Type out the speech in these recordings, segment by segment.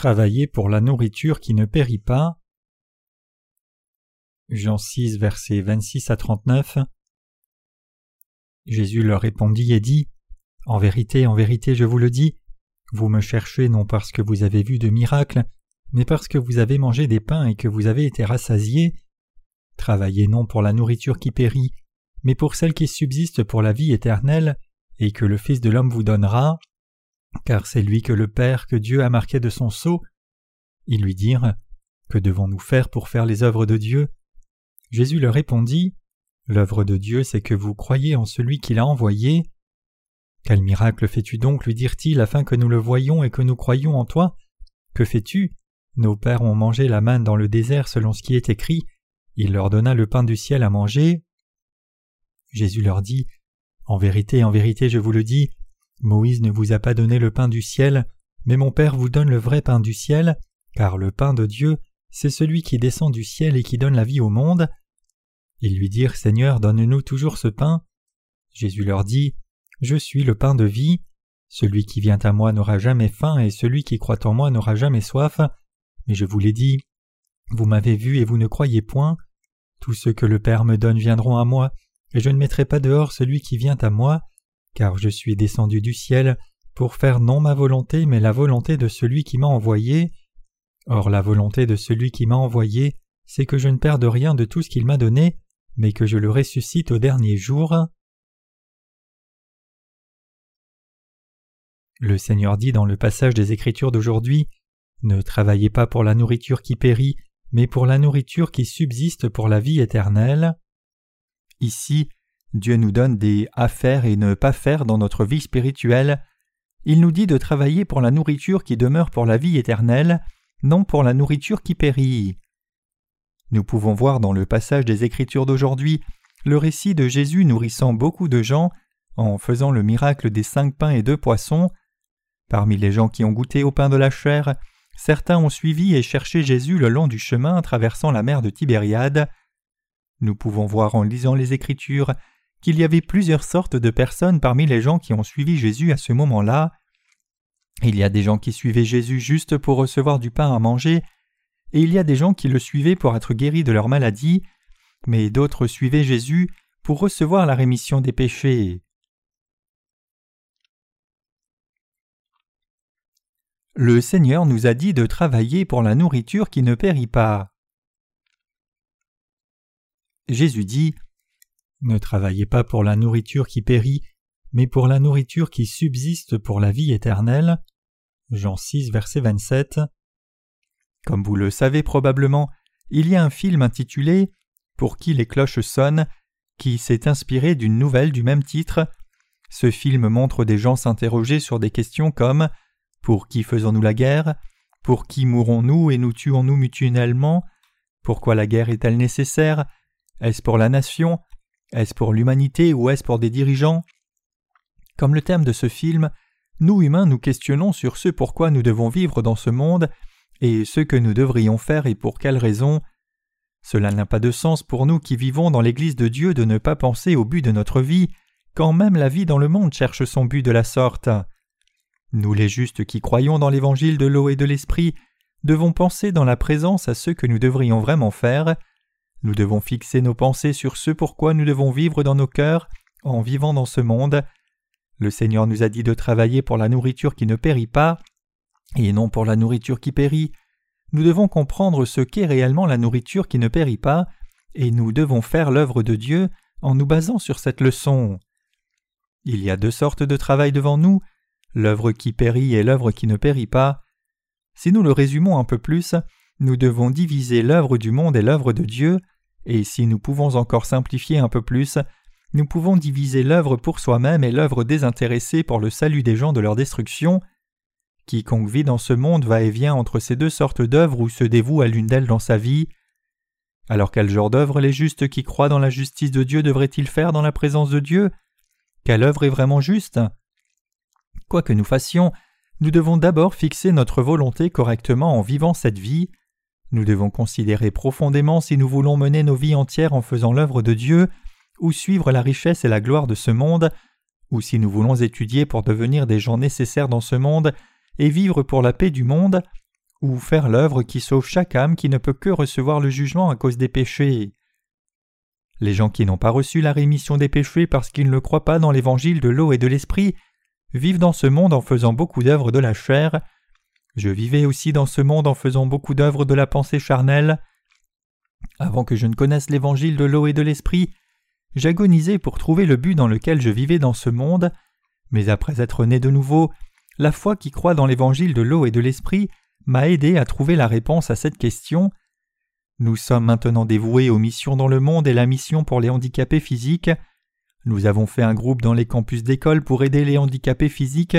Travailler pour la nourriture qui ne périt pas. Jean 6, versets 26 à 39. Jésus leur répondit et dit En vérité, en vérité, je vous le dis, vous me cherchez non parce que vous avez vu de miracles, mais parce que vous avez mangé des pains et que vous avez été rassasiés. Travaillez non pour la nourriture qui périt, mais pour celle qui subsiste pour la vie éternelle, et que le Fils de l'homme vous donnera, car c'est lui que le Père que Dieu a marqué de son sceau. Ils lui dirent Que devons-nous faire pour faire les œuvres de Dieu? Jésus leur répondit L'œuvre de Dieu, c'est que vous croyez en celui qui l'a envoyé. Quel miracle fais-tu donc? lui dirent-ils afin que nous le voyions et que nous croyions en toi Que fais-tu? Nos pères ont mangé la manne dans le désert selon ce qui est écrit. Il leur donna le pain du ciel à manger. Jésus leur dit En vérité, en vérité, je vous le dis, Moïse ne vous a pas donné le pain du ciel, mais mon Père vous donne le vrai pain du ciel, car le pain de Dieu, c'est celui qui descend du ciel et qui donne la vie au monde. Ils lui dirent Seigneur, donne-nous toujours ce pain. Jésus leur dit Je suis le pain de vie. Celui qui vient à moi n'aura jamais faim, et celui qui croit en moi n'aura jamais soif. Mais je vous l'ai dit Vous m'avez vu et vous ne croyez point. Tous ceux que le Père me donne viendront à moi, et je ne mettrai pas dehors celui qui vient à moi, car je suis descendu du ciel pour faire non ma volonté, mais la volonté de celui qui m'a envoyé. Or la volonté de celui qui m'a envoyé, c'est que je ne perde rien de tout ce qu'il m'a donné, mais que je le ressuscite au dernier jour. Le Seigneur dit dans le passage des Écritures d'aujourd'hui Ne travaillez pas pour la nourriture qui périt, mais pour la nourriture qui subsiste pour la vie éternelle. Ici, Dieu nous donne des à faire et ne pas faire dans notre vie spirituelle. Il nous dit de travailler pour la nourriture qui demeure pour la vie éternelle, non pour la nourriture qui périt. Nous pouvons voir dans le passage des Écritures d'aujourd'hui le récit de Jésus nourrissant beaucoup de gens en faisant le miracle des cinq pains et deux poissons. Parmi les gens qui ont goûté au pain de la chair, certains ont suivi et cherché Jésus le long du chemin traversant la mer de Tibériade. Nous pouvons voir en lisant les Écritures qu'il y avait plusieurs sortes de personnes parmi les gens qui ont suivi Jésus à ce moment-là. Il y a des gens qui suivaient Jésus juste pour recevoir du pain à manger, et il y a des gens qui le suivaient pour être guéris de leur maladie, mais d'autres suivaient Jésus pour recevoir la rémission des péchés. Le Seigneur nous a dit de travailler pour la nourriture qui ne périt pas. Jésus dit Ne travaillez pas pour la nourriture qui périt, mais pour la nourriture qui subsiste pour la vie éternelle. Jean 6, verset 27. Comme vous le savez probablement, il y a un film intitulé Pour qui les cloches sonnent, qui s'est inspiré d'une nouvelle du même titre. Ce film montre des gens s'interroger sur des questions comme Pour qui faisons-nous la guerre Pour qui mourrons-nous et nous tuons-nous mutuellement Pourquoi la guerre est-elle nécessaire Est-ce pour la nation? Est-ce pour l'humanité ou est-ce pour des dirigeants? Comme le thème de ce film, nous humains nous questionnons sur ce pourquoi nous devons vivre dans ce monde et ce que nous devrions faire et pour quelles raisons. Cela n'a pas de sens pour nous qui vivons dans l'Église de Dieu de ne pas penser au but de notre vie, quand même la vie dans le monde cherche son but de la sorte. Nous les justes qui croyons dans l'évangile de l'eau et de l'esprit devons penser dans la présence à ce que nous devrions vraiment faire. Nous devons fixer nos pensées sur ce pourquoi nous devons vivre dans nos cœurs en vivant dans ce monde. Le Seigneur nous a dit de travailler pour la nourriture qui ne périt pas, et non pour la nourriture qui périt. Nous devons comprendre ce qu'est réellement la nourriture qui ne périt pas, et nous devons faire l'œuvre de Dieu en nous basant sur cette leçon. Il y a deux sortes de travail devant nous, l'œuvre qui périt et l'œuvre qui ne périt pas. Si nous le résumons un peu plus, nous devons diviser l'œuvre du monde et l'œuvre de Dieu, et si nous pouvons encore simplifier un peu plus, nous pouvons diviser l'œuvre pour soi-même et l'œuvre désintéressée pour le salut des gens de leur destruction. Quiconque vit dans ce monde va et vient entre ces deux sortes d'œuvres ou se dévoue à l'une d'elles dans sa vie. Alors quel genre d'œuvre les justes qui croient dans la justice de Dieu devraient-ils faire dans la présence de Dieu? Quelle œuvre est vraiment juste? Quoi que nous fassions, nous devons d'abord fixer notre volonté correctement en vivant cette vie. Nous devons considérer profondément si nous voulons mener nos vies entières en faisant l'œuvre de Dieu, ou suivre la richesse et la gloire de ce monde, ou si nous voulons étudier pour devenir des gens nécessaires dans ce monde et vivre pour la paix du monde, ou faire l'œuvre qui sauve chaque âme qui ne peut que recevoir le jugement à cause des péchés. Les gens qui n'ont pas reçu la rémission des péchés parce qu'ils ne croient pas dans l'évangile de l'eau et de l'esprit vivent dans ce monde en faisant beaucoup d'œuvres de la chair. Je vivais aussi dans ce monde en faisant beaucoup d'œuvres de la pensée charnelle. Avant que je ne connaisse l'évangile de l'eau et de l'esprit, j'agonisais pour trouver le but dans lequel je vivais dans ce monde, mais après être né de nouveau, la foi qui croit dans l'évangile de l'eau et de l'esprit m'a aidé à trouver la réponse à cette question. Nous sommes maintenant dévoués aux missions dans le monde et la mission pour les handicapés physiques. Nous avons fait un groupe dans les campus d'école pour aider les handicapés physiques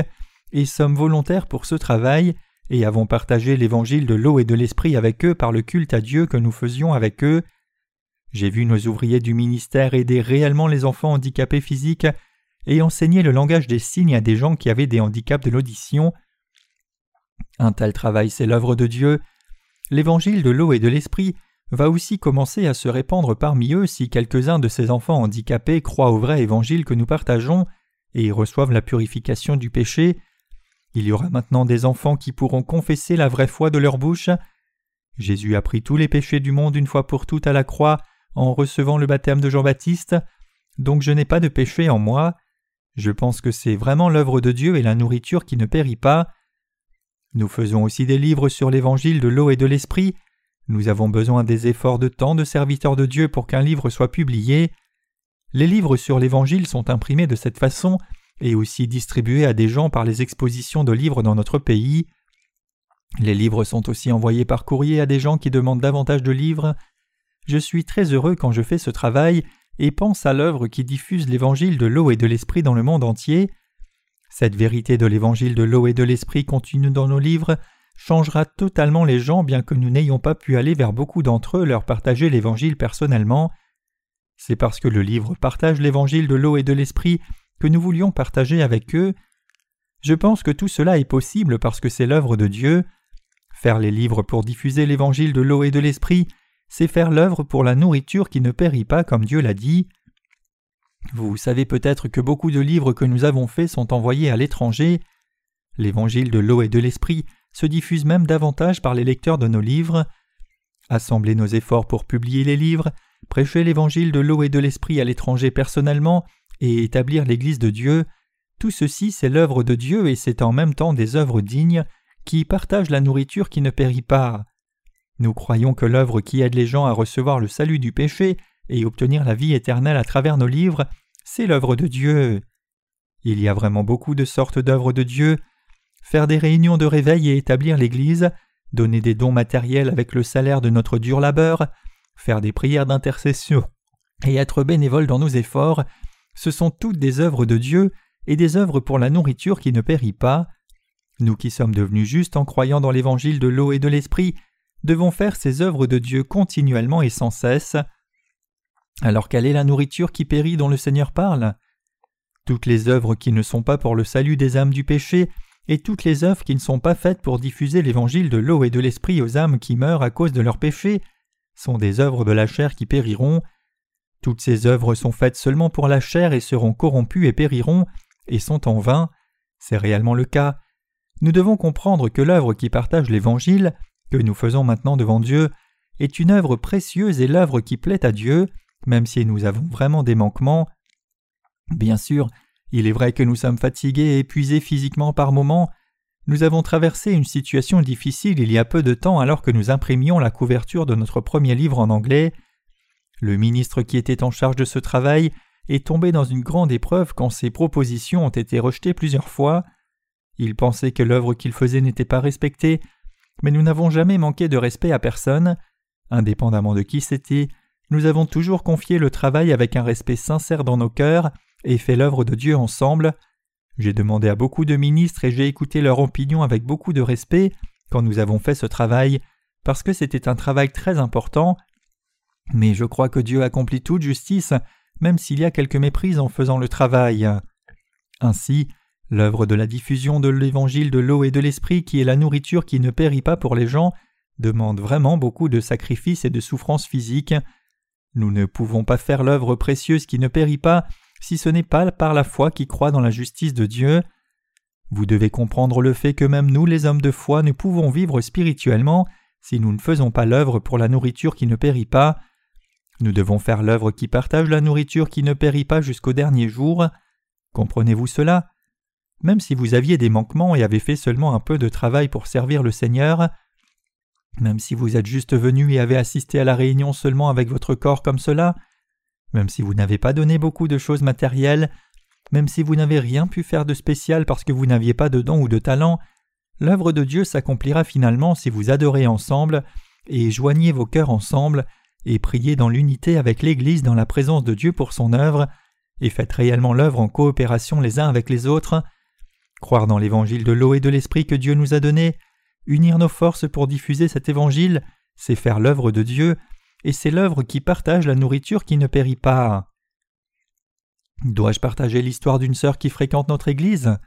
et sommes volontaires pour ce travail et avons partagé l'évangile de l'eau et de l'esprit avec eux par le culte à Dieu que nous faisions avec eux. J'ai vu nos ouvriers du ministère aider réellement les enfants handicapés physiques et enseigner le langage des signes à des gens qui avaient des handicaps de l'audition. Un tel travail, c'est l'œuvre de Dieu. L'évangile de l'eau et de l'esprit va aussi commencer à se répandre parmi eux si quelques-uns de ces enfants handicapés croient au vrai évangile que nous partageons et reçoivent la purification du péché. Il y aura maintenant des enfants qui pourront confesser la vraie foi de leur bouche. Jésus a pris tous les péchés du monde une fois pour toutes à la croix en recevant le baptême de Jean-Baptiste, donc je n'ai pas de péché en moi. Je pense que c'est vraiment l'œuvre de Dieu et la nourriture qui ne périt pas. Nous faisons aussi des livres sur l'évangile de l'eau et de l'esprit, nous avons besoin des efforts de temps de serviteurs de Dieu pour qu'un livre soit publié. Les livres sur l'Évangile sont imprimés de cette façon et aussi distribués à des gens par les expositions de livres dans notre pays. Les livres sont aussi envoyés par courrier à des gens qui demandent davantage de livres. Je suis très heureux quand je fais ce travail et pense à l'œuvre qui diffuse l'Évangile de l'eau et de l'Esprit dans le monde entier. Cette vérité de l'Évangile de l'eau et de l'Esprit continue dans nos livres changera totalement les gens bien que nous n'ayons pas pu aller vers beaucoup d'entre eux leur partager l'Évangile personnellement. C'est parce que le livre partage l'Évangile de l'eau et de l'Esprit que nous voulions partager avec eux. Je pense que tout cela est possible parce que c'est l'œuvre de Dieu. Faire les livres pour diffuser l'Évangile de l'eau et de l'Esprit, c'est faire l'œuvre pour la nourriture qui ne périt pas comme Dieu l'a dit. Vous savez peut-être que beaucoup de livres que nous avons faits sont envoyés à l'étranger. L'Évangile de l'eau et de l'Esprit se diffuse même davantage par les lecteurs de nos livres. Assembler nos efforts pour publier les livres, prêcher l'évangile de l'eau et de l'esprit à l'étranger personnellement et établir l'Église de Dieu, tout ceci c'est l'œuvre de Dieu et c'est en même temps des œuvres dignes qui partagent la nourriture qui ne périt pas. Nous croyons que l'œuvre qui aide les gens à recevoir le salut du péché et obtenir la vie éternelle à travers nos livres, c'est l'œuvre de Dieu. Il y a vraiment beaucoup de sortes d'œuvres de Dieu, faire des réunions de réveil et établir l'Église, donner des dons matériels avec le salaire de notre dur labeur, faire des prières d'intercession et être bénévole dans nos efforts, ce sont toutes des œuvres de Dieu et des œuvres pour la nourriture qui ne périt pas. Nous qui sommes devenus justes en croyant dans l'évangile de l'eau et de l'esprit, devons faire ces œuvres de Dieu continuellement et sans cesse. Alors quelle est la nourriture qui périt dont le Seigneur parle? Toutes les œuvres qui ne sont pas pour le salut des âmes du péché et toutes les œuvres qui ne sont pas faites pour diffuser l'évangile de l'eau et de l'esprit aux âmes qui meurent à cause de leurs péchés sont des œuvres de la chair qui périront. Toutes ces œuvres sont faites seulement pour la chair et seront corrompues et périront, et sont en vain. C'est réellement le cas. Nous devons comprendre que l'œuvre qui partage l'Évangile, que nous faisons maintenant devant Dieu, est une œuvre précieuse et l'œuvre qui plaît à Dieu, même si nous avons vraiment des manquements. Bien sûr, il est vrai que nous sommes fatigués et épuisés physiquement par moments. Nous avons traversé une situation difficile il y a peu de temps alors que nous imprimions la couverture de notre premier livre en anglais. Le ministre qui était en charge de ce travail est tombé dans une grande épreuve quand ses propositions ont été rejetées plusieurs fois. Il pensait que l'œuvre qu'il faisait n'était pas respectée, mais nous n'avons jamais manqué de respect à personne. Indépendamment de qui c'était, nous avons toujours confié le travail avec un respect sincère dans nos cœurs et fait l'œuvre de Dieu ensemble. J'ai demandé à beaucoup de ministres et j'ai écouté leur opinion avec beaucoup de respect quand nous avons fait ce travail, parce que c'était un travail très important. Mais je crois que Dieu accomplit toute justice, même s'il y a quelques méprises en faisant le travail. Ainsi, l'œuvre de la diffusion de l'évangile de l'eau et de l'esprit, qui est la nourriture qui ne périt pas pour les gens, demande vraiment beaucoup de sacrifices et de souffrances physiques. Nous ne pouvons pas faire l'œuvre précieuse qui ne périt pas si ce n'est pas par la foi qui croit dans la justice de Dieu. Vous devez comprendre le fait que même nous, les hommes de foi, ne pouvons vivre spirituellement si nous ne faisons pas l'œuvre pour la nourriture qui ne périt pas. Nous devons faire l'œuvre qui partage la nourriture qui ne périt pas jusqu'au dernier jour. Comprenez-vous cela? Même si vous aviez des manquements et avez fait seulement un peu de travail pour servir le Seigneur, même si vous êtes juste venu et avez assisté à la réunion seulement avec votre corps comme cela, même si vous n'avez pas donné beaucoup de choses matérielles, même si vous n'avez rien pu faire de spécial parce que vous n'aviez pas de don ou de talent, l'œuvre de Dieu s'accomplira finalement si vous adorez ensemble et joignez vos cœurs ensemble et priez dans l'unité avec l'Église dans la présence de Dieu pour son œuvre, et faites réellement l'œuvre en coopération les uns avec les autres. Croire dans l'évangile de l'eau et de l'esprit que Dieu nous a donné, unir nos forces pour diffuser cet évangile, c'est faire l'œuvre de Dieu, et c'est l'œuvre qui partage la nourriture qui ne périt pas. Dois-je partager l'histoire d'une sœur qui fréquente notre Église?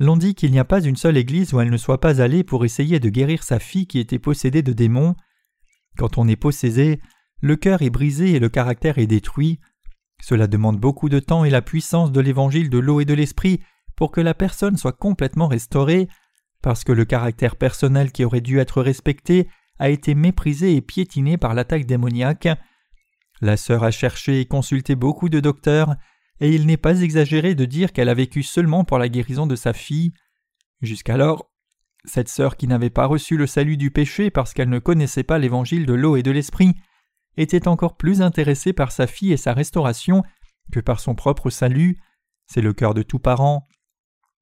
L'on dit qu'il n'y a pas une seule Église où elle ne soit pas allée pour essayer de guérir sa fille qui était possédée de démons. Quand on est possédé, le cœur est brisé et le caractère est détruit. Cela demande beaucoup de temps et la puissance de l'évangile de l'eau et de l'esprit pour que la personne soit complètement restaurée, parce que le caractère personnel qui aurait dû être respecté a été méprisé et piétiné par l'attaque démoniaque. La sœur a cherché et consulté beaucoup de docteurs, et il n'est pas exagéré de dire qu'elle a vécu seulement pour la guérison de sa fille. Jusqu'alors, cette sœur qui n'avait pas reçu le salut du péché parce qu'elle ne connaissait pas l'évangile de l'eau et de l'esprit, était encore plus intéressée par sa fille et sa restauration que par son propre salut. C'est le cœur de tout parent.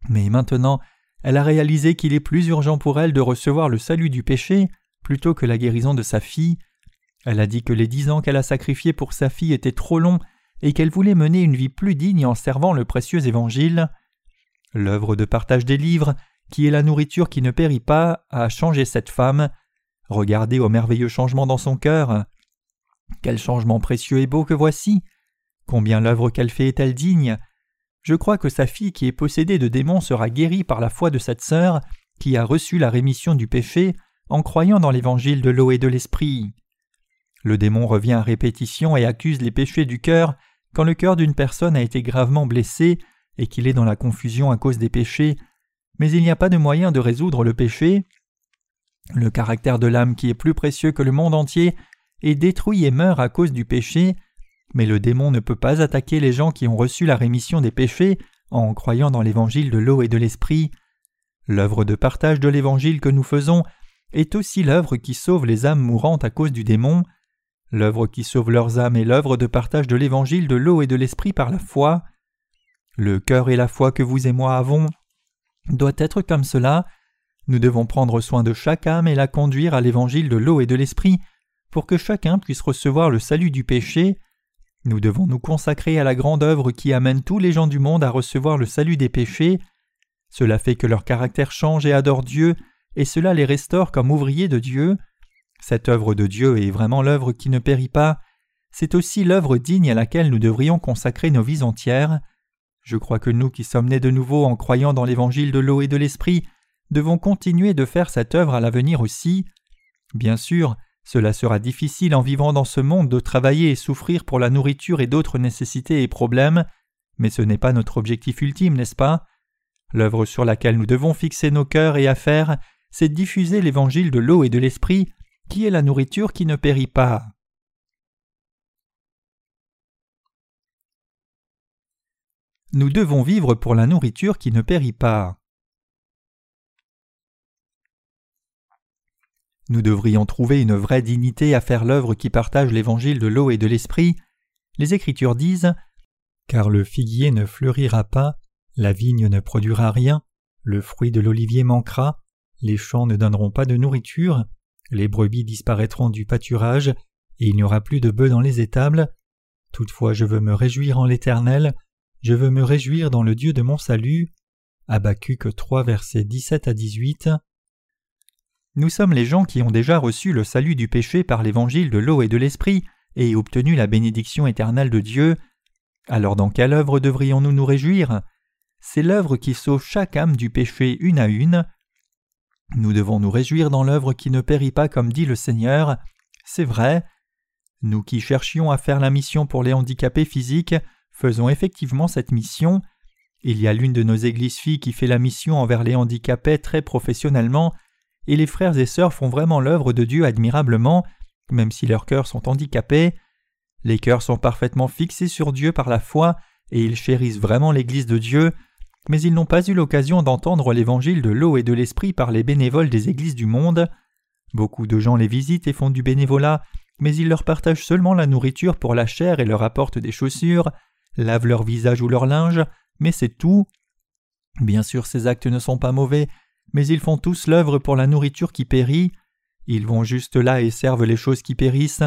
Mais maintenant, elle a réalisé qu'il est plus urgent pour elle de recevoir le salut du péché plutôt que la guérison de sa fille. Elle a dit que les dix ans qu'elle a sacrifiés pour sa fille étaient trop longs et qu'elle voulait mener une vie plus digne en servant le précieux évangile. L'œuvre de partage des livres, qui est la nourriture qui ne périt pas, a changé cette femme. Regardez au merveilleux changement dans son cœur. Quel changement précieux et beau que voici. Combien l'œuvre qu'elle fait est-elle digne. Je crois que sa fille qui est possédée de démons sera guérie par la foi de cette sœur qui a reçu la rémission du péché en croyant dans l'évangile de l'eau et de l'esprit. Le démon revient à répétition et accuse les péchés du cœur quand le cœur d'une personne a été gravement blessé et qu'il est dans la confusion à cause des péchés, mais il n'y a pas de moyen de résoudre le péché. Le caractère de l'âme qui est plus précieux que le monde entier est détruit et meurt à cause du péché, mais le démon ne peut pas attaquer les gens qui ont reçu la rémission des péchés en croyant dans l'évangile de l'eau et de l'esprit. L'œuvre de partage de l'évangile que nous faisons est aussi l'œuvre qui sauve les âmes mourantes à cause du démon. L'œuvre qui sauve leurs âmes est l'œuvre de partage de l'évangile de l'eau et de l'esprit par la foi. Le cœur et la foi que vous et moi avons doit être comme cela. Nous devons prendre soin de chaque âme et la conduire à l'évangile de l'eau et de l'esprit pour que chacun puisse recevoir le salut du péché. Nous devons nous consacrer à la grande œuvre qui amène tous les gens du monde à recevoir le salut des péchés. Cela fait que leur caractère change et adore Dieu, et cela les restaure comme ouvriers de Dieu. Cette œuvre de Dieu est vraiment l'œuvre qui ne périt pas, c'est aussi l'œuvre digne à laquelle nous devrions consacrer nos vies entières. Je crois que nous qui sommes nés de nouveau en croyant dans l'évangile de l'eau et de l'esprit, devons continuer de faire cette œuvre à l'avenir aussi. Bien sûr, cela sera difficile en vivant dans ce monde de travailler et souffrir pour la nourriture et d'autres nécessités et problèmes, mais ce n'est pas notre objectif ultime, n'est-ce pas? L'œuvre sur laquelle nous devons fixer nos cœurs et affaires, c'est diffuser l'évangile de l'eau et de l'esprit qui est la nourriture qui ne périt pas. Nous devons vivre pour la nourriture qui ne périt pas. Nous devrions trouver une vraie dignité à faire l'œuvre qui partage l'évangile de l'eau et de l'esprit. Les Écritures disent Car le figuier ne fleurira pas, la vigne ne produira rien, le fruit de l'olivier manquera, les champs ne donneront pas de nourriture, les brebis disparaîtront du pâturage, et il n'y aura plus de bœufs dans les étables. Toutefois je veux me réjouir en l'Éternel, je veux me réjouir dans le Dieu de mon salut. Habacuc 3 versets 17 à 18. Nous sommes les gens qui ont déjà reçu le salut du péché par l'évangile de l'eau et de l'esprit et obtenu la bénédiction éternelle de Dieu. Alors dans quelle œuvre devrions-nous nous réjouir? C'est l'œuvre qui sauve chaque âme du péché une à une. Nous devons nous réjouir dans l'œuvre qui ne périt pas comme dit le Seigneur. C'est vrai. Nous qui cherchions à faire la mission pour les handicapés physiques faisons effectivement cette mission. Il y a l'une de nos églises filles qui fait la mission envers les handicapés très professionnellement, et les frères et sœurs font vraiment l'œuvre de Dieu admirablement, même si leurs cœurs sont handicapés. Les cœurs sont parfaitement fixés sur Dieu par la foi, et ils chérissent vraiment l'Église de Dieu, mais ils n'ont pas eu l'occasion d'entendre l'évangile de l'eau et de l'esprit par les bénévoles des églises du monde. Beaucoup de gens les visitent et font du bénévolat, mais ils leur partagent seulement la nourriture pour la chair et leur apportent des chaussures, lavent leur visage ou leur linge, mais c'est tout. Bien sûr, ces actes ne sont pas mauvais, mais ils font tous l'œuvre pour la nourriture qui périt. Ils vont juste là et servent les choses qui périssent.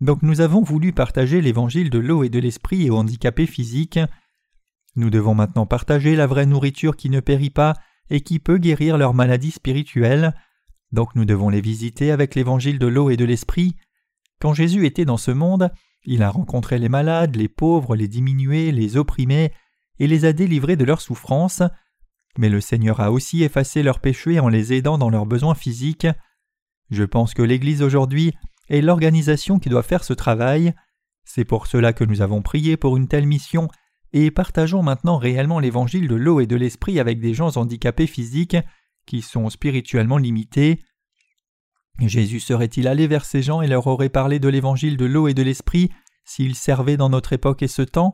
Donc nous avons voulu partager l'évangile de l'eau et de l'esprit aux handicapés physiques. Nous devons maintenant partager la vraie nourriture qui ne périt pas et qui peut guérir leurs maladies spirituelles. Donc nous devons les visiter avec l'évangile de l'eau et de l'esprit. Quand Jésus était dans ce monde, il a rencontré les malades, les pauvres, les diminués, les opprimés, et les a délivrés de leurs souffrances. Mais le Seigneur a aussi effacé leurs péchés en les aidant dans leurs besoins physiques. Je pense que l'Église aujourd'hui est l'organisation qui doit faire ce travail. C'est pour cela que nous avons prié pour une telle mission et partageons maintenant réellement l'évangile de l'eau et de l'esprit avec des gens handicapés physiques qui sont spirituellement limités. Jésus serait-il allé vers ces gens et leur aurait parlé de l'évangile de l'eau et de l'esprit s'il servait dans notre époque et ce temps?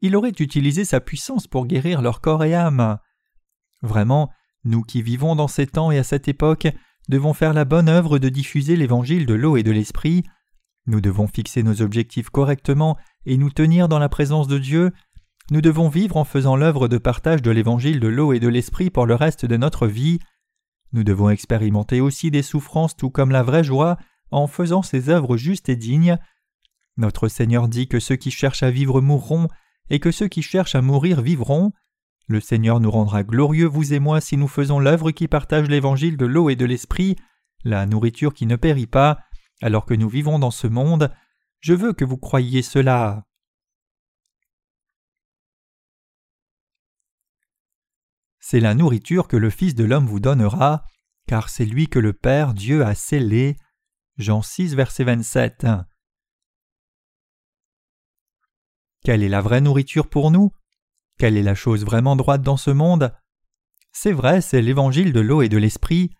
Il aurait utilisé sa puissance pour guérir leur corps et âme. Vraiment, nous qui vivons dans ces temps et à cette époque devons faire la bonne œuvre de diffuser l'évangile de l'eau et de l'esprit. Nous devons fixer nos objectifs correctement et nous tenir dans la présence de Dieu. Nous devons vivre en faisant l'œuvre de partage de l'évangile de l'eau et de l'esprit pour le reste de notre vie. Nous devons expérimenter aussi des souffrances tout comme la vraie joie en faisant ces œuvres justes et dignes. Notre Seigneur dit que ceux qui cherchent à vivre mourront et que ceux qui cherchent à mourir vivront. Le Seigneur nous rendra glorieux, vous et moi, si nous faisons l'œuvre qui partage l'évangile de l'eau et de l'esprit, la nourriture qui ne périt pas, alors que nous vivons dans ce monde. Je veux que vous croyiez cela. C'est la nourriture que le Fils de l'homme vous donnera, car c'est lui que le Père Dieu a scellé. Jean 6, verset 27. Quelle est la vraie nourriture pour nous? Quelle est la chose vraiment droite dans ce monde? C'est vrai, c'est l'évangile de l'eau et de l'esprit.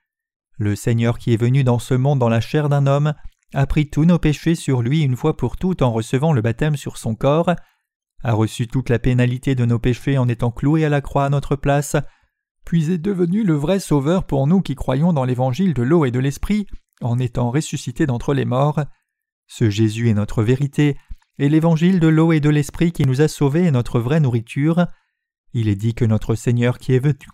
Le Seigneur qui est venu dans ce monde dans la chair d'un homme a pris tous nos péchés sur lui une fois pour toutes en recevant le baptême sur son corps, a reçu toute la pénalité de nos péchés en étant cloué à la croix à notre place, puis est devenu le vrai Sauveur pour nous qui croyons dans l'évangile de l'eau et de l'esprit en étant ressuscité d'entre les morts. Ce Jésus est notre vérité, et l'évangile de l'eau et de l'esprit qui nous a sauvés est notre vraie nourriture. Il est dit que notre Seigneur qui est venu,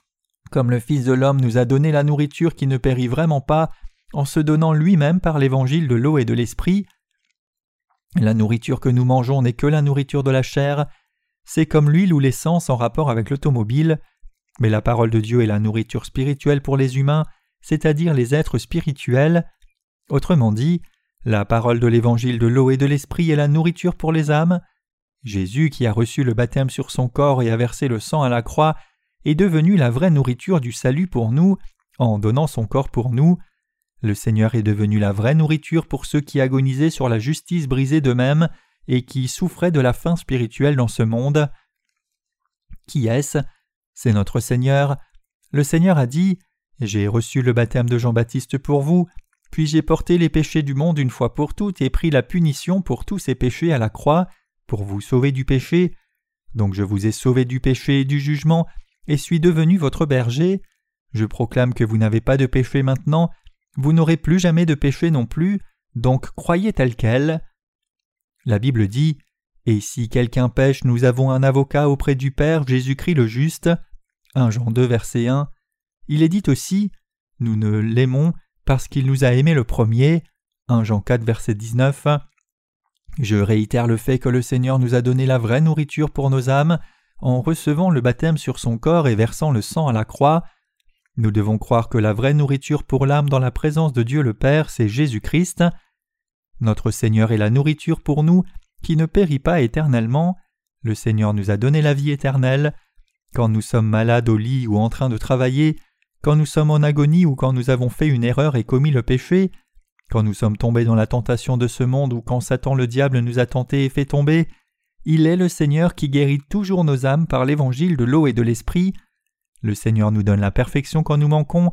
comme le Fils de l'homme nous a donné la nourriture qui ne périt vraiment pas, en se donnant lui-même par l'évangile de l'eau et de l'esprit. La nourriture que nous mangeons n'est que la nourriture de la chair, c'est comme l'huile ou l'essence en rapport avec l'automobile, mais la parole de Dieu est la nourriture spirituelle pour les humains, c'est-à-dire les êtres spirituels. Autrement dit, la parole de l'évangile de l'eau et de l'esprit est la nourriture pour les âmes. Jésus, qui a reçu le baptême sur son corps et a versé le sang à la croix, est devenu la vraie nourriture du salut pour nous, en donnant son corps pour nous. Le Seigneur est devenu la vraie nourriture pour ceux qui agonisaient sur la justice brisée d'eux-mêmes et qui souffraient de la faim spirituelle dans ce monde. Qui est-ce? C'est notre Seigneur. Le Seigneur a dit J'ai reçu le baptême de Jean-Baptiste pour vous, puis j'ai porté les péchés du monde une fois pour toutes et pris la punition pour tous ces péchés à la croix, pour vous sauver du péché. Donc je vous ai sauvé du péché et du jugement, et suis devenu votre berger. Je proclame que vous n'avez pas de péché maintenant, vous n'aurez plus jamais de péché non plus, donc croyez tel quel. La Bible dit Et si quelqu'un pêche, nous avons un avocat auprès du Père, Jésus-Christ le juste. 1 Jean 2, verset 1. Il est dit aussi Nous ne l'aimons parce qu'il nous a aimés le premier. 1 Jean 4 verset 19. Je réitère le fait que le Seigneur nous a donné la vraie nourriture pour nos âmes en recevant le baptême sur son corps et versant le sang à la croix. Nous devons croire que la vraie nourriture pour l'âme dans la présence de Dieu le Père, c'est Jésus-Christ. Notre Seigneur est la nourriture pour nous qui ne périt pas éternellement. Le Seigneur nous a donné la vie éternelle. Quand nous sommes malades au lit ou en train de travailler, quand nous sommes en agonie ou quand nous avons fait une erreur et commis le péché, quand nous sommes tombés dans la tentation de ce monde ou quand Satan le diable nous a tentés et fait tomber, Il est le Seigneur qui guérit toujours nos âmes par l'évangile de l'eau et de l'esprit. Le Seigneur nous donne la perfection quand nous manquons,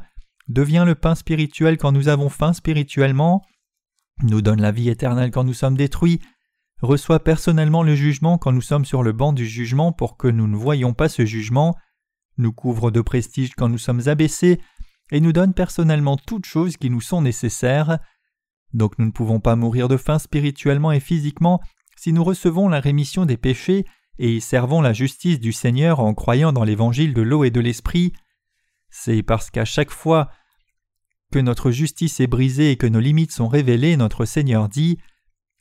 devient le pain spirituel quand nous avons faim spirituellement, nous donne la vie éternelle quand nous sommes détruits, reçoit personnellement le jugement quand nous sommes sur le banc du jugement pour que nous ne voyions pas ce jugement, nous couvre de prestige quand nous sommes abaissés, et nous donne personnellement toutes choses qui nous sont nécessaires. Donc nous ne pouvons pas mourir de faim spirituellement et physiquement si nous recevons la rémission des péchés et servons la justice du Seigneur en croyant dans l'évangile de l'eau et de l'esprit. C'est parce qu'à chaque fois que notre justice est brisée et que nos limites sont révélées, notre Seigneur dit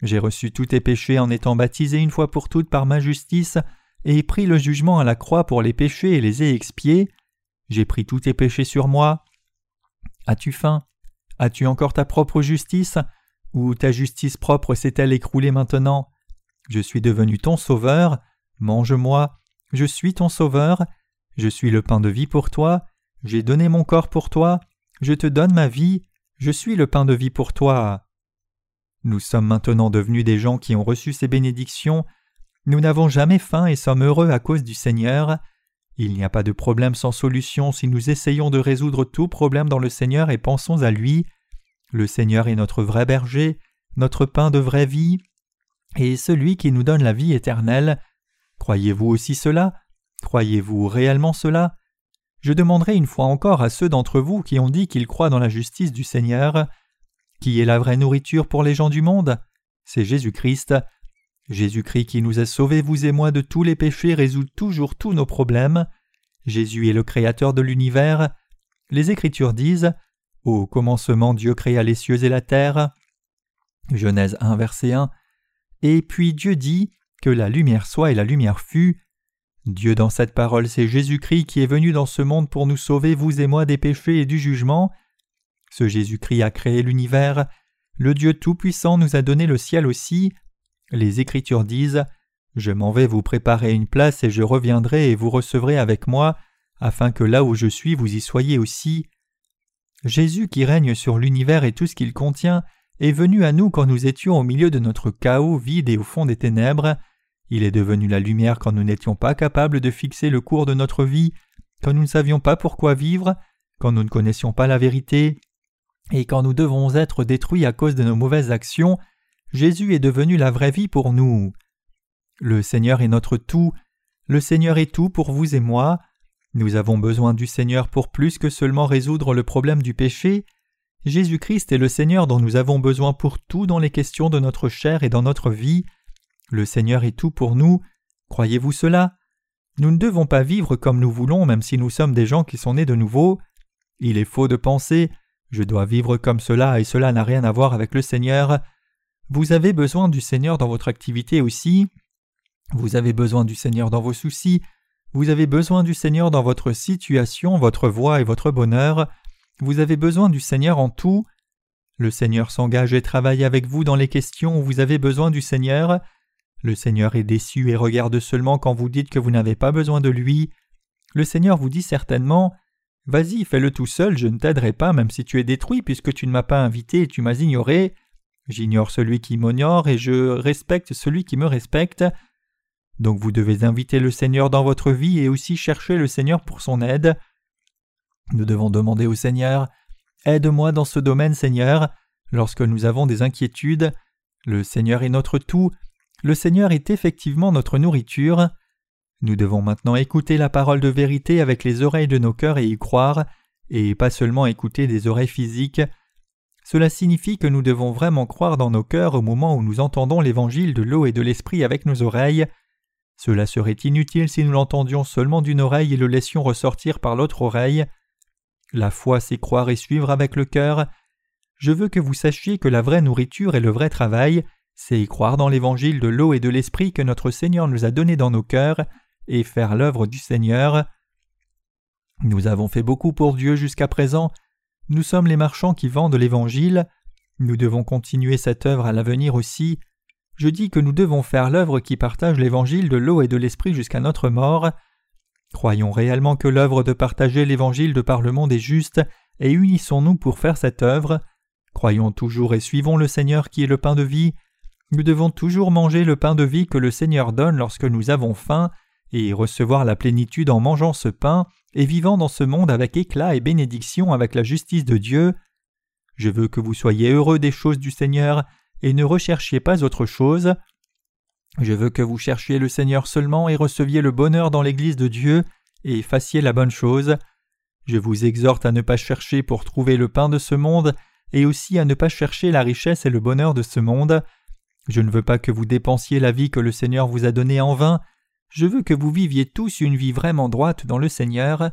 J'ai reçu tous tes péchés en étant baptisé une fois pour toutes par ma justice, et pris le jugement à la croix pour les péchés et les ai expiés. J'ai pris tous tes péchés sur moi. As-tu faim? As-tu encore ta propre justice? Ou ta justice propre s'est-elle écroulée maintenant? Je suis devenu ton sauveur. Mange-moi. Je suis ton sauveur. Je suis le pain de vie pour toi. J'ai donné mon corps pour toi. Je te donne ma vie. Je suis le pain de vie pour toi. Nous sommes maintenant devenus des gens qui ont reçu ces bénédictions. Nous n'avons jamais faim et sommes heureux à cause du Seigneur. Il n'y a pas de problème sans solution si nous essayons de résoudre tout problème dans le Seigneur et pensons à lui. Le Seigneur est notre vrai berger, notre pain de vraie vie, et celui qui nous donne la vie éternelle. Croyez-vous aussi cela? Croyez-vous réellement cela? Je demanderai une fois encore à ceux d'entre vous qui ont dit qu'ils croient dans la justice du Seigneur. Qui est la vraie nourriture pour les gens du monde C'est Jésus-Christ. Jésus-Christ qui nous a sauvés, vous et moi, de tous les péchés, résout toujours tous nos problèmes. Jésus est le Créateur de l'univers. Les Écritures disent Au commencement Dieu créa les cieux et la terre. Genèse 1, verset 1. Et puis Dieu dit Que la lumière soit et la lumière fut. Dieu dans cette parole, c'est Jésus-Christ qui est venu dans ce monde pour nous sauver, vous et moi, des péchés et du jugement. Ce Jésus-Christ a créé l'univers. Le Dieu Tout-Puissant nous a donné le ciel aussi. Les Écritures disent Je m'en vais vous préparer une place et je reviendrai et vous recevrez avec moi, afin que là où je suis vous y soyez aussi. Jésus qui règne sur l'univers et tout ce qu'il contient est venu à nous quand nous étions au milieu de notre chaos vide et au fond des ténèbres. Il est devenu la lumière quand nous n'étions pas capables de fixer le cours de notre vie, quand nous ne savions pas pourquoi vivre, quand nous ne connaissions pas la vérité, et quand nous devons être détruits à cause de nos mauvaises actions, Jésus est devenu la vraie vie pour nous. Le Seigneur est notre tout, le Seigneur est tout pour vous et moi. Nous avons besoin du Seigneur pour plus que seulement résoudre le problème du péché. Jésus-Christ est le Seigneur dont nous avons besoin pour tout dans les questions de notre chair et dans notre vie. Le Seigneur est tout pour nous. Croyez-vous cela? Nous ne devons pas vivre comme nous voulons même si nous sommes des gens qui sont nés de nouveau. Il est faux de penser je dois vivre comme cela et cela n'a rien à voir avec le Seigneur. Vous avez besoin du Seigneur dans votre activité aussi. Vous avez besoin du Seigneur dans vos soucis. Vous avez besoin du Seigneur dans votre situation, votre voix et votre bonheur. Vous avez besoin du Seigneur en tout. Le Seigneur s'engage et travaille avec vous dans les questions où vous avez besoin du Seigneur. Le Seigneur est déçu et regarde seulement quand vous dites que vous n'avez pas besoin de lui. Le Seigneur vous dit certainement Vas-y, fais-le tout seul, je ne t'aiderai pas même si tu es détruit puisque tu ne m'as pas invité et tu m'as ignoré. J'ignore celui qui m'honore et je respecte celui qui me respecte. Donc vous devez inviter le Seigneur dans votre vie et aussi chercher le Seigneur pour son aide. Nous devons demander au Seigneur Aide-moi dans ce domaine, Seigneur, lorsque nous avons des inquiétudes. Le Seigneur est notre tout, le Seigneur est effectivement notre nourriture. Nous devons maintenant écouter la parole de vérité avec les oreilles de nos cœurs et y croire, et pas seulement écouter des oreilles physiques. Cela signifie que nous devons vraiment croire dans nos cœurs au moment où nous entendons l'évangile de l'eau et de l'esprit avec nos oreilles. Cela serait inutile si nous l'entendions seulement d'une oreille et le laissions ressortir par l'autre oreille. La foi, c'est croire et suivre avec le cœur. Je veux que vous sachiez que la vraie nourriture et le vrai travail, c'est croire dans l'évangile de l'eau et de l'esprit que notre Seigneur nous a donné dans nos cœurs et faire l'œuvre du Seigneur. Nous avons fait beaucoup pour Dieu jusqu'à présent, nous sommes les marchands qui vendent l'Évangile. Nous devons continuer cette œuvre à l'avenir aussi. Je dis que nous devons faire l'œuvre qui partage l'Évangile de l'eau et de l'Esprit jusqu'à notre mort. Croyons réellement que l'œuvre de partager l'Évangile de par le monde est juste, et unissons-nous pour faire cette œuvre. Croyons toujours et suivons le Seigneur qui est le pain de vie. Nous devons toujours manger le pain de vie que le Seigneur donne lorsque nous avons faim, et recevoir la plénitude en mangeant ce pain et vivant dans ce monde avec éclat et bénédiction avec la justice de Dieu. Je veux que vous soyez heureux des choses du Seigneur et ne recherchiez pas autre chose. Je veux que vous cherchiez le Seigneur seulement et receviez le bonheur dans l'Église de Dieu et fassiez la bonne chose. Je vous exhorte à ne pas chercher pour trouver le pain de ce monde et aussi à ne pas chercher la richesse et le bonheur de ce monde. Je ne veux pas que vous dépensiez la vie que le Seigneur vous a donnée en vain, je veux que vous viviez tous une vie vraiment droite dans le Seigneur.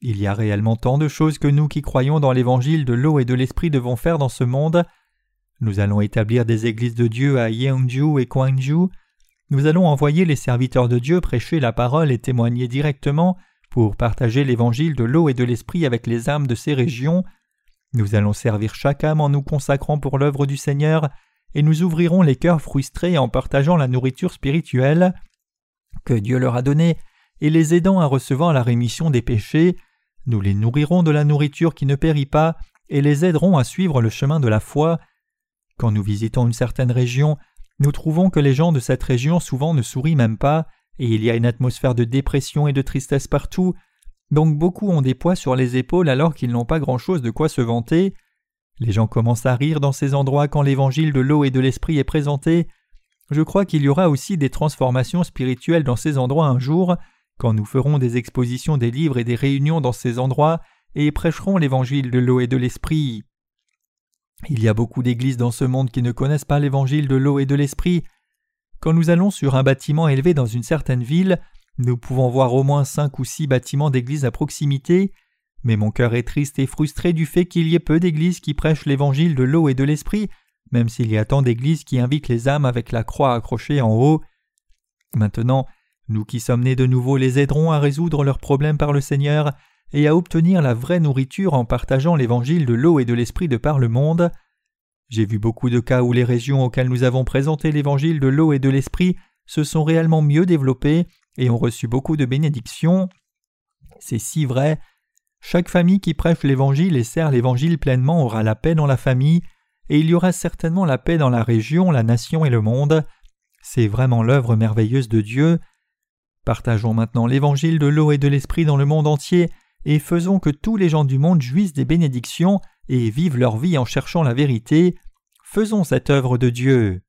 Il y a réellement tant de choses que nous qui croyons dans l'évangile de l'eau et de l'esprit devons faire dans ce monde. Nous allons établir des églises de Dieu à Yeongju et Gwangju. Nous allons envoyer les serviteurs de Dieu prêcher la parole et témoigner directement pour partager l'évangile de l'eau et de l'esprit avec les âmes de ces régions. Nous allons servir chaque âme en nous consacrant pour l'œuvre du Seigneur, et nous ouvrirons les cœurs frustrés en partageant la nourriture spirituelle que Dieu leur a donné et les aidant à recevoir la rémission des péchés, nous les nourrirons de la nourriture qui ne périt pas et les aiderons à suivre le chemin de la foi. Quand nous visitons une certaine région, nous trouvons que les gens de cette région souvent ne sourient même pas, et il y a une atmosphère de dépression et de tristesse partout, donc beaucoup ont des poids sur les épaules alors qu'ils n'ont pas grand-chose de quoi se vanter. Les gens commencent à rire dans ces endroits quand l'évangile de l'eau et de l'esprit est présenté, je crois qu'il y aura aussi des transformations spirituelles dans ces endroits un jour, quand nous ferons des expositions des livres et des réunions dans ces endroits et prêcherons l'évangile de l'eau et de l'esprit. Il y a beaucoup d'églises dans ce monde qui ne connaissent pas l'évangile de l'eau et de l'esprit. Quand nous allons sur un bâtiment élevé dans une certaine ville, nous pouvons voir au moins cinq ou six bâtiments d'églises à proximité, mais mon cœur est triste et frustré du fait qu'il y ait peu d'églises qui prêchent l'évangile de l'eau et de l'esprit même s'il y a tant d'églises qui invitent les âmes avec la croix accrochée en haut. Maintenant, nous qui sommes nés de nouveau les aiderons à résoudre leurs problèmes par le Seigneur et à obtenir la vraie nourriture en partageant l'évangile de l'eau et de l'esprit de par le monde. J'ai vu beaucoup de cas où les régions auxquelles nous avons présenté l'évangile de l'eau et de l'esprit se sont réellement mieux développées et ont reçu beaucoup de bénédictions. C'est si vrai. Chaque famille qui prêche l'évangile et sert l'évangile pleinement aura la paix dans la famille, et il y aura certainement la paix dans la région, la nation et le monde. C'est vraiment l'œuvre merveilleuse de Dieu. Partageons maintenant l'évangile de l'eau et de l'esprit dans le monde entier, et faisons que tous les gens du monde jouissent des bénédictions et vivent leur vie en cherchant la vérité. Faisons cette œuvre de Dieu.